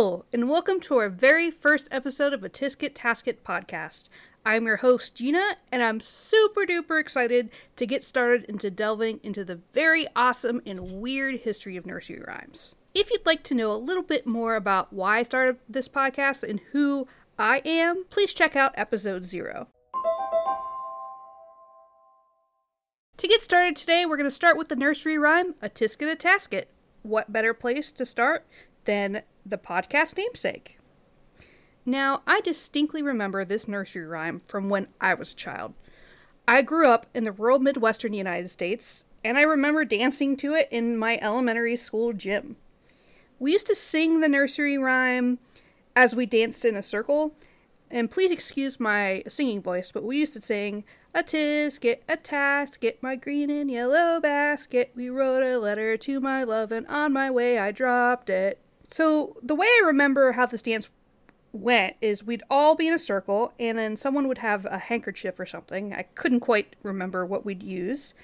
Hello, and welcome to our very first episode of a Tisket Tasket podcast. I'm your host, Gina, and I'm super duper excited to get started into delving into the very awesome and weird history of nursery rhymes. If you'd like to know a little bit more about why I started this podcast and who I am, please check out episode zero. To get started today, we're going to start with the nursery rhyme, A Tisket a Tasket. What better place to start than the podcast namesake? Now, I distinctly remember this nursery rhyme from when I was a child. I grew up in the rural Midwestern United States, and I remember dancing to it in my elementary school gym. We used to sing the nursery rhyme as we danced in a circle, and please excuse my singing voice, but we used to sing, A tisket, a tasket, my green and yellow basket. We wrote a letter to my love, and on my way I dropped it. So, the way I remember how this dance went is we'd all be in a circle, and then someone would have a handkerchief or something. I couldn't quite remember what we'd use.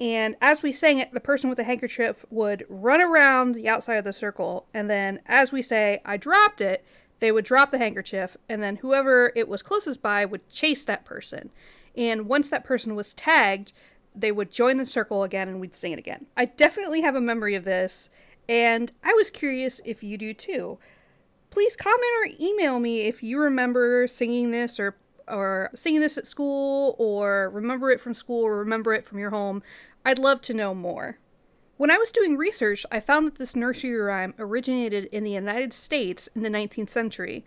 And as we sang it, the person with the handkerchief would run around the outside of the circle, and then as we say, I dropped it, they would drop the handkerchief, and then whoever it was closest by would chase that person. And once that person was tagged, they would join the circle again and we'd sing it again. I definitely have a memory of this, and I was curious if you do too. Please comment or email me if you remember singing this or or singing this at school or remember it from school or remember it from your home. I'd love to know more. When I was doing research, I found that this nursery rhyme originated in the United States in the 19th century,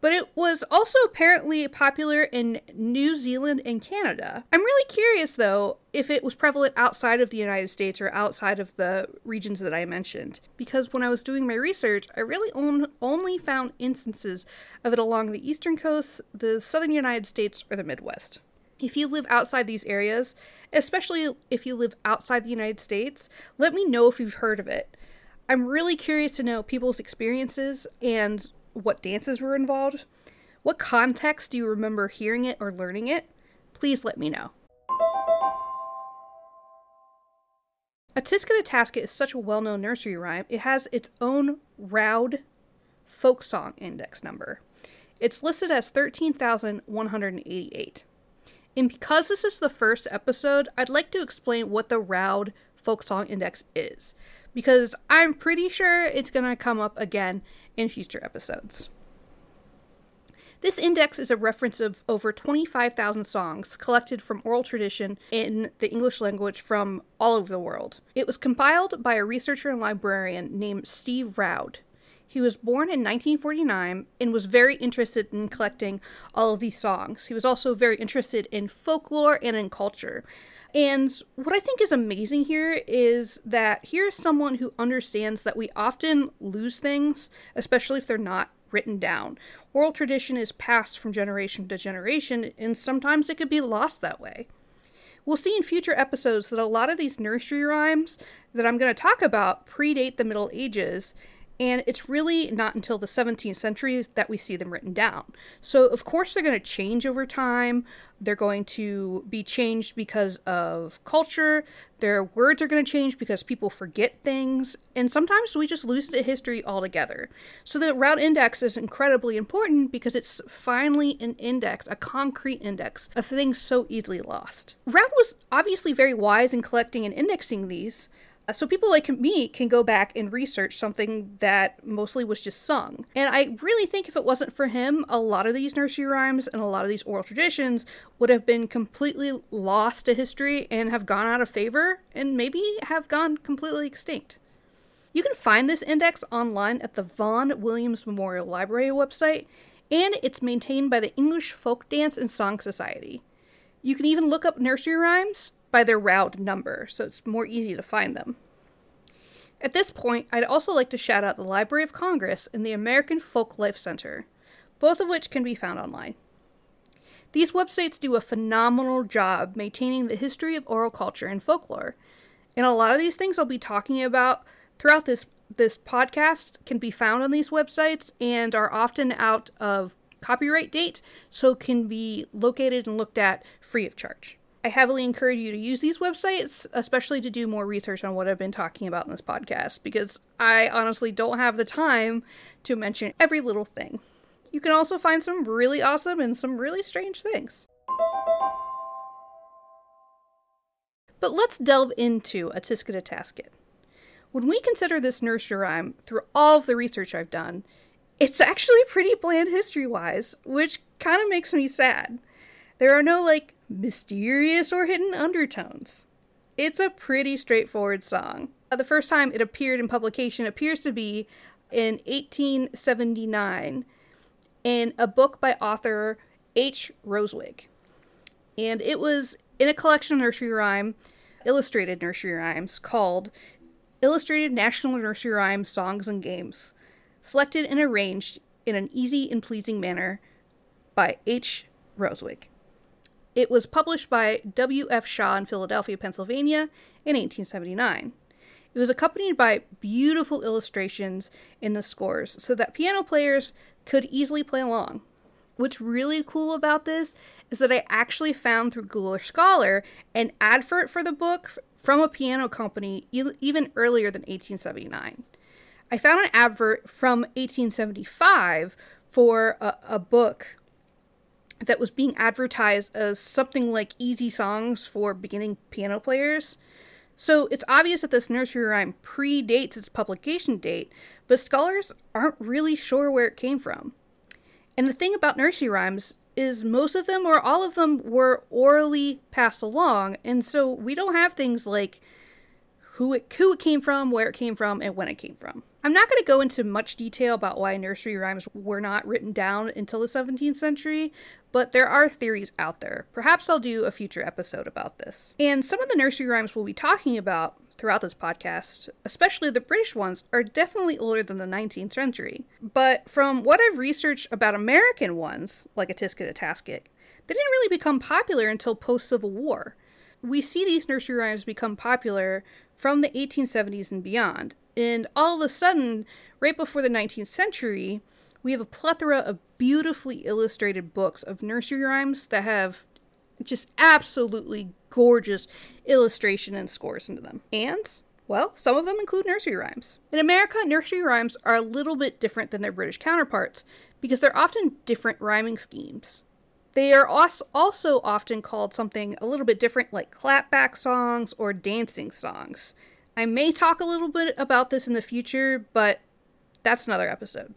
but it was also apparently popular in New Zealand and Canada. I'm really curious, though, if it was prevalent outside of the United States or outside of the regions that I mentioned, because when I was doing my research, I really on- only found instances of it along the eastern coast, the southern United States, or the Midwest. If you live outside these areas, especially if you live outside the United States, let me know if you've heard of it. I'm really curious to know people's experiences and what dances were involved. What context do you remember hearing it or learning it? Please let me know. A Tisket Tasket is such a well known nursery rhyme, it has its own Roud folk song index number. It's listed as 13,188. And because this is the first episode, I'd like to explain what the Roud Folk Song Index is, because I'm pretty sure it's going to come up again in future episodes. This index is a reference of over 25,000 songs collected from oral tradition in the English language from all over the world. It was compiled by a researcher and librarian named Steve Roud. He was born in 1949 and was very interested in collecting all of these songs. He was also very interested in folklore and in culture. And what I think is amazing here is that here's someone who understands that we often lose things, especially if they're not written down. Oral tradition is passed from generation to generation, and sometimes it could be lost that way. We'll see in future episodes that a lot of these nursery rhymes that I'm going to talk about predate the Middle Ages, and it's really not until the 17th century that we see them written down. So, of course, they're going to change over time. They're going to be changed because of culture. Their words are going to change because people forget things. And sometimes we just lose the history altogether. So, the Roud Index is incredibly important because it's finally an index, a concrete index of things so easily lost. Roud was obviously very wise in collecting and indexing these so people like me can go back and research something that mostly was just sung. And I really think if it wasn't for him, a lot of these nursery rhymes and a lot of these oral traditions would have been completely lost to history and have gone out of favor and maybe have gone completely extinct. You can find this index online at the Vaughan Williams Memorial Library website, and it's maintained by the English Folk Dance and Song Society. You can even look up nursery rhymes by their Roud number, so it's more easy to find them. At this point, I'd also like to shout out the Library of Congress and the American Folk Life Center, both of which can be found online. These websites do a phenomenal job maintaining the history of oral culture and folklore, and a lot of these things I'll be talking about throughout this this podcast can be found on these websites and are often out of copyright date, so can be located and looked at free of charge. I heavily encourage you to use these websites, especially to do more research on what I've been talking about in this podcast, because I honestly don't have the time to mention every little thing. You can also find some really awesome and some really strange things. But let's delve into a Tisket Tasket. When we consider this nursery rhyme through all of the research I've done, it's actually pretty bland history wise, which kind of makes me sad. There are no, like, mysterious or hidden undertones. It's a pretty straightforward song. Uh, the first time it appeared in publication appears to be in 1879 in a book by author H. Rosewig. And it was in a collection of nursery rhyme, illustrated nursery rhymes called Illustrated National Nursery Rhyme Songs and Games, selected and arranged in an easy and pleasing manner by H. Rosewig. It was published by W.F. Shaw in Philadelphia, Pennsylvania in 1879. It was accompanied by beautiful illustrations in the scores so that piano players could easily play along. What's really cool about this is that I actually found through Google Scholar an advert for the book from a piano company even earlier than 1879. I found an advert from 1875 for a, a book that was being advertised as something like easy songs for beginning piano players. So it's obvious that this nursery rhyme predates its publication date, but scholars aren't really sure where it came from. And the thing about nursery rhymes is most of them or all of them were orally passed along, and so we don't have things like who it, who it came from, where it came from, and when it came from. I'm not going to go into much detail about why nursery rhymes were not written down until the 17th century, but there are theories out there. Perhaps I'll do a future episode about this. And some of the nursery rhymes we'll be talking about throughout this podcast, especially the British ones, are definitely older than the 19th century. But from what I've researched about American ones, like a Tisket a Tasket, they didn't really become popular until post Civil War. We see these nursery rhymes become popular from the 1870s and beyond, and all of a sudden, right before the 19th century, we have a plethora of beautifully illustrated books of nursery rhymes that have just absolutely gorgeous illustration and scores into them. And, well, some of them include nursery rhymes. In America, nursery rhymes are a little bit different than their British counterparts because they're often different rhyming schemes. They are also often called something a little bit different, like clapback songs or dancing songs. I may talk a little bit about this in the future, but that's another episode.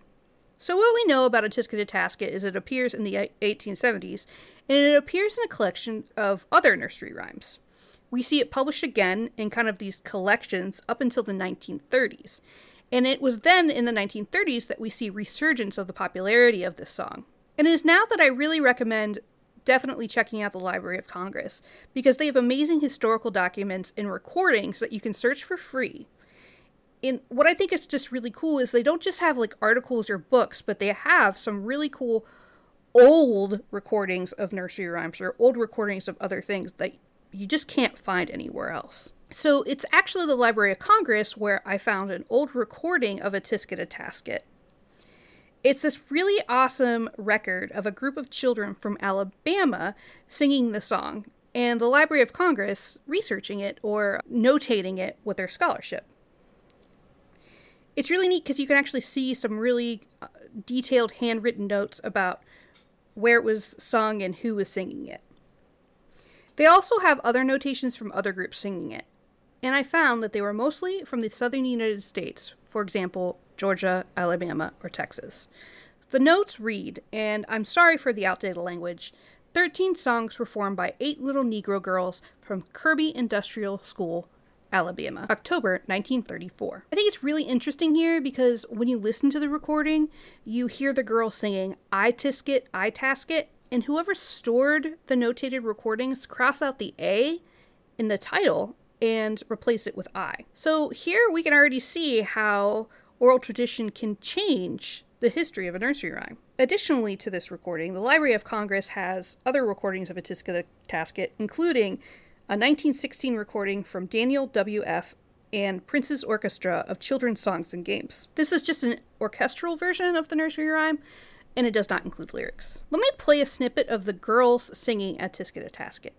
So, what we know about a Tisket Tasket is it appears in the 1870s, and it appears in a collection of other nursery rhymes. We see it published again in kind of these collections up until the 1930s, and it was then in the 1930s that we see resurgence of the popularity of this song. And it is now that I really recommend definitely checking out the Library of Congress because they have amazing historical documents and recordings that you can search for free And what I think is just really cool is they don't just have like articles or books, but they have some really cool old recordings of nursery rhymes or old recordings of other things that you just can't find anywhere else. So it's actually the Library of Congress where I found an old recording of a Tisket a Tasket. It's this really awesome record of a group of children from Alabama singing the song, and the Library of Congress researching it or notating it with their scholarship it's really neat because you can actually see some really uh, detailed handwritten notes about where it was sung and who was singing it. They also have other notations from other groups singing it, and I found that they were mostly from the southern United States, for example, Georgia, Alabama, or Texas. The notes read, and I'm sorry for the outdated language 13 songs performed by eight little Negro girls from Kirby Industrial School, Alabama, October 1934. I think it's really interesting here because when you listen to the recording, you hear the girl singing, I tisket, I tasket, and whoever stored the notated recordings cross out the A in the title and replace it with I. So here we can already see how oral tradition can change the history of a nursery rhyme. Additionally to this recording, the Library of Congress has other recordings of a Tisket Tasket, including a 1916 recording from Daniel W.F. and Prince's Orchestra of Children's Songs and Games. This is just an orchestral version of the nursery rhyme, and it does not include lyrics. Let me play a snippet of the girls singing at Tisket a Tasket.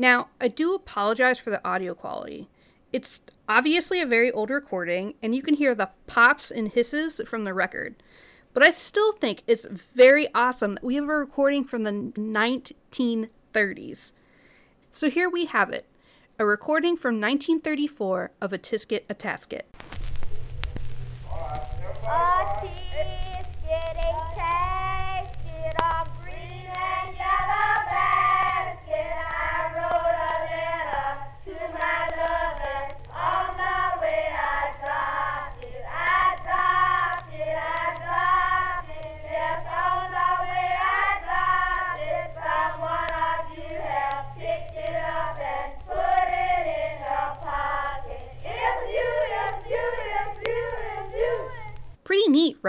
Now, I do apologize for the audio quality. It's obviously a very old recording, and you can hear the pops and hisses from the record. But I still think it's very awesome that we have a recording from the 1930s. So here we have it a recording from 1934 of A Tisket a Tasket.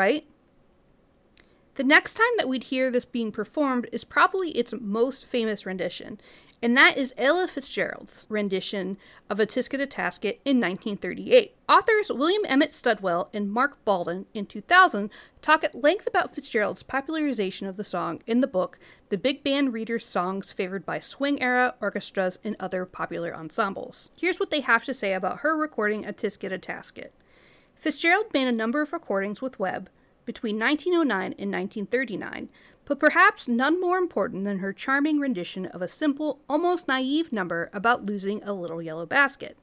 Right? The next time that we'd hear this being performed is probably its most famous rendition, and that is Ella Fitzgerald's rendition of A Tisket a Tasket in 1938. Authors William Emmett Studwell and Mark Baldwin in 2000 talk at length about Fitzgerald's popularization of the song in the book The Big Band Reader's Songs Favored by Swing Era Orchestras and Other Popular Ensembles. Here's what they have to say about her recording A Tisket a Tasket. Fitzgerald made a number of recordings with Webb between 1909 and 1939, but perhaps none more important than her charming rendition of a simple, almost naive number about losing a little yellow basket.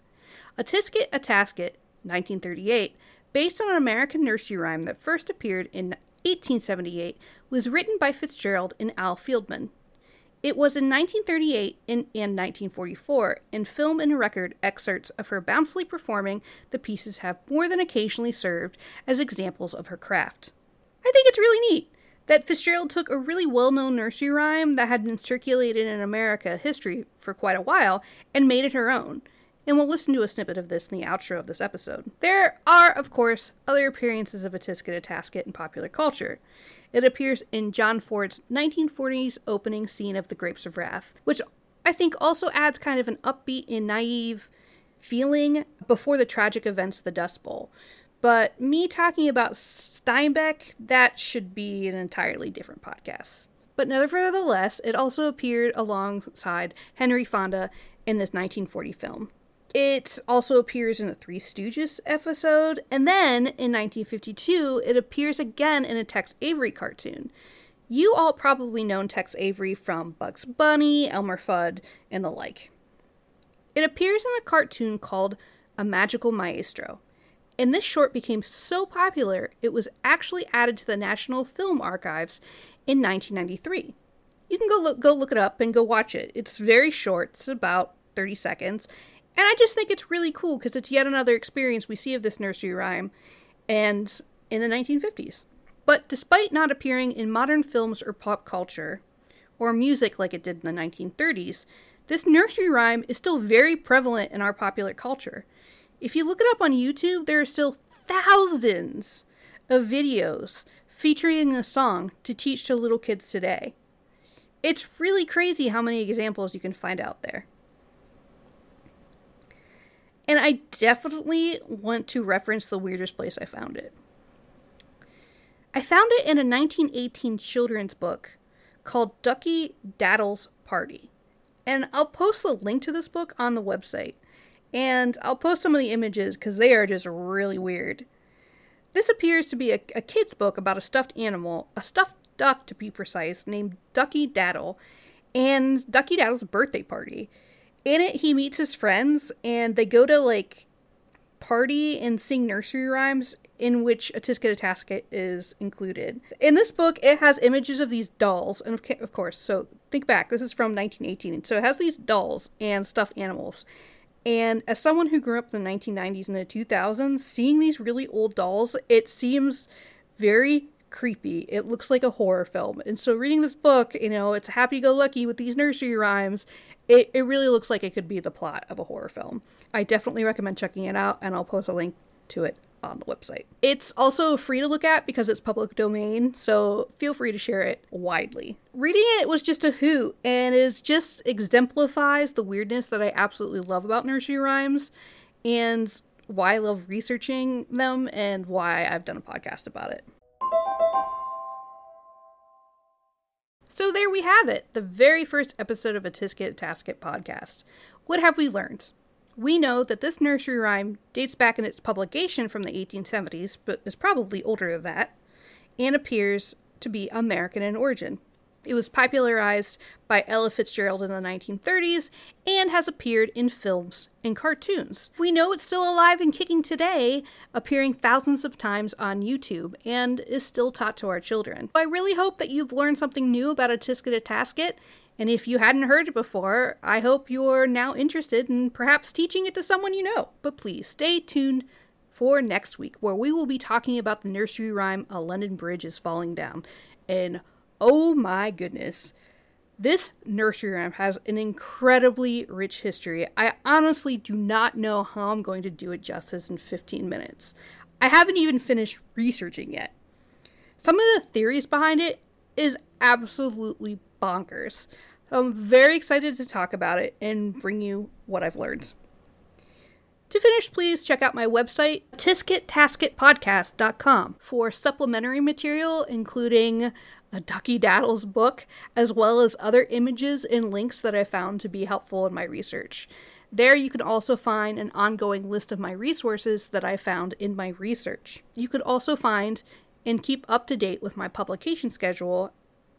A Tisket a Tasket, 1938, based on an American nursery rhyme that first appeared in 1878, was written by Fitzgerald and Al Feldman. It was in 1938 and, and 1944, in film and record excerpts of her bouncily performing the pieces have more than occasionally served as examples of her craft. I think it's really neat that Fitzgerald took a really well known nursery rhyme that had been circulated in America history for quite a while and made it her own. And we'll listen to a snippet of this in the outro of this episode. There are, of course, other appearances of a Tisket a Tasket in popular culture. It appears in John Ford's 1940s opening scene of The Grapes of Wrath, which I think also adds kind of an upbeat and naive feeling before the tragic events of the Dust Bowl. But me talking about Steinbeck, that should be an entirely different podcast. But nevertheless, it also appeared alongside Henry Fonda in this 1940 film. It also appears in a Three Stooges episode, and then in 1952, it appears again in a Tex Avery cartoon. You all probably know Tex Avery from Bugs Bunny, Elmer Fudd, and the like. It appears in a cartoon called A Magical Maestro, and this short became so popular it was actually added to the National Film Archives in 1993. You can go look, go look it up and go watch it. It's very short, it's about 30 seconds, and I just think it's really cool because it's yet another experience we see of this nursery rhyme and in the 1950s. But despite not appearing in modern films or pop culture, or music like it did in the 1930s, this nursery rhyme is still very prevalent in our popular culture. If you look it up on YouTube, there are still thousands of videos featuring the song to teach to little kids today. It's really crazy how many examples you can find out there. I definitely want to reference the weirdest place I found it. I found it in a 1918 children's book called Ducky Daddle's Party. And I'll post the link to this book on the website. And I'll post some of the images because they are just really weird. This appears to be a, a kid's book about a stuffed animal, a stuffed duck to be precise, named Ducky Daddle, and Ducky Daddle's birthday party in it he meets his friends and they go to like party and sing nursery rhymes in which a Tisket Tasket is included. In this book, it has images of these dolls, and of, of course, so think back, this is from 1918, so it has these dolls and stuffed animals. And as someone who grew up in the 1990s and the 2000s, seeing these really old dolls, it seems very creepy. It looks like a horror film. And so reading this book, you know, it's happy go lucky with these nursery rhymes it, it really looks like it could be the plot of a horror film. I definitely recommend checking it out, and I'll post a link to it on the website. It's also free to look at because it's public domain, so feel free to share it widely. Reading it was just a hoot, and it just exemplifies the weirdness that I absolutely love about nursery rhymes, and why I love researching them, and why I've done a podcast about it. So there we have it, the very first episode of a Tisket Tasket podcast. What have we learned? We know that this nursery rhyme dates back in its publication from the 1870s, but is probably older than that, and appears to be American in origin. It was popularized by Ella Fitzgerald in the 1930s and has appeared in films and cartoons. We know it's still alive and kicking today, appearing thousands of times on YouTube, and is still taught to our children. I really hope that you've learned something new about a Tisket a Tasket, and if you hadn't heard it before, I hope you're now interested in perhaps teaching it to someone you know. But please stay tuned for next week, where we will be talking about the nursery rhyme A London Bridge is Falling Down. And oh my goodness, this nursery rhyme has an incredibly rich history. I honestly do not know how I'm going to do it justice in 15 minutes. I haven't even finished researching yet. Some of the theories behind it is absolutely bonkers. I'm very excited to talk about it and bring you what I've learned. To finish, please check out my website, tiskettasketpodcast.com, for supplementary material, including a Ducky Daddles book, as well as other images and links that I found to be helpful in my research. There, you can also find an ongoing list of my resources that I found in my research. You could also find and keep up to date with my publication schedule,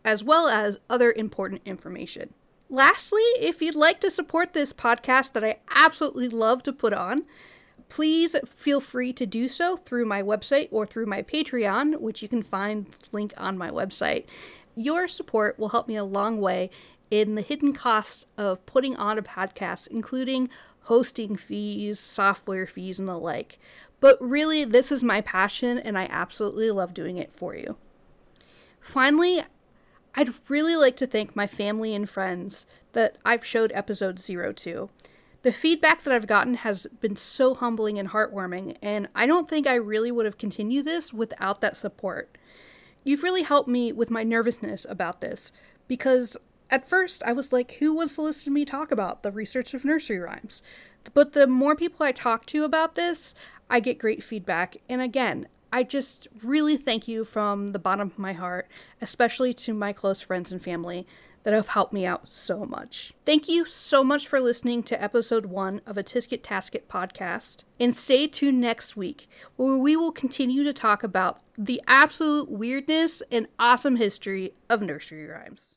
as well as other important information. Lastly, if you'd like to support this podcast that I absolutely love to put on, please feel free to do so through my website or through my Patreon, which you can find link on my website. Your support will help me a long way in the hidden costs of putting on a podcast, including hosting fees, software fees, and the like. But really, this is my passion, and I absolutely love doing it for you. Finally, I'd really like to thank my family and friends that I've showed episode zero to. The feedback that I've gotten has been so humbling and heartwarming, and I don't think I really would have continued this without that support. You've really helped me with my nervousness about this, because at first I was like, who wants to listen to me talk about the research of nursery rhymes? But the more people I talk to about this, I get great feedback, and again, I just really thank you from the bottom of my heart, especially to my close friends and family that have helped me out so much. Thank you so much for listening to episode one of a Tisket Tasket podcast. And stay tuned next week, where we will continue to talk about the absolute weirdness and awesome history of nursery rhymes.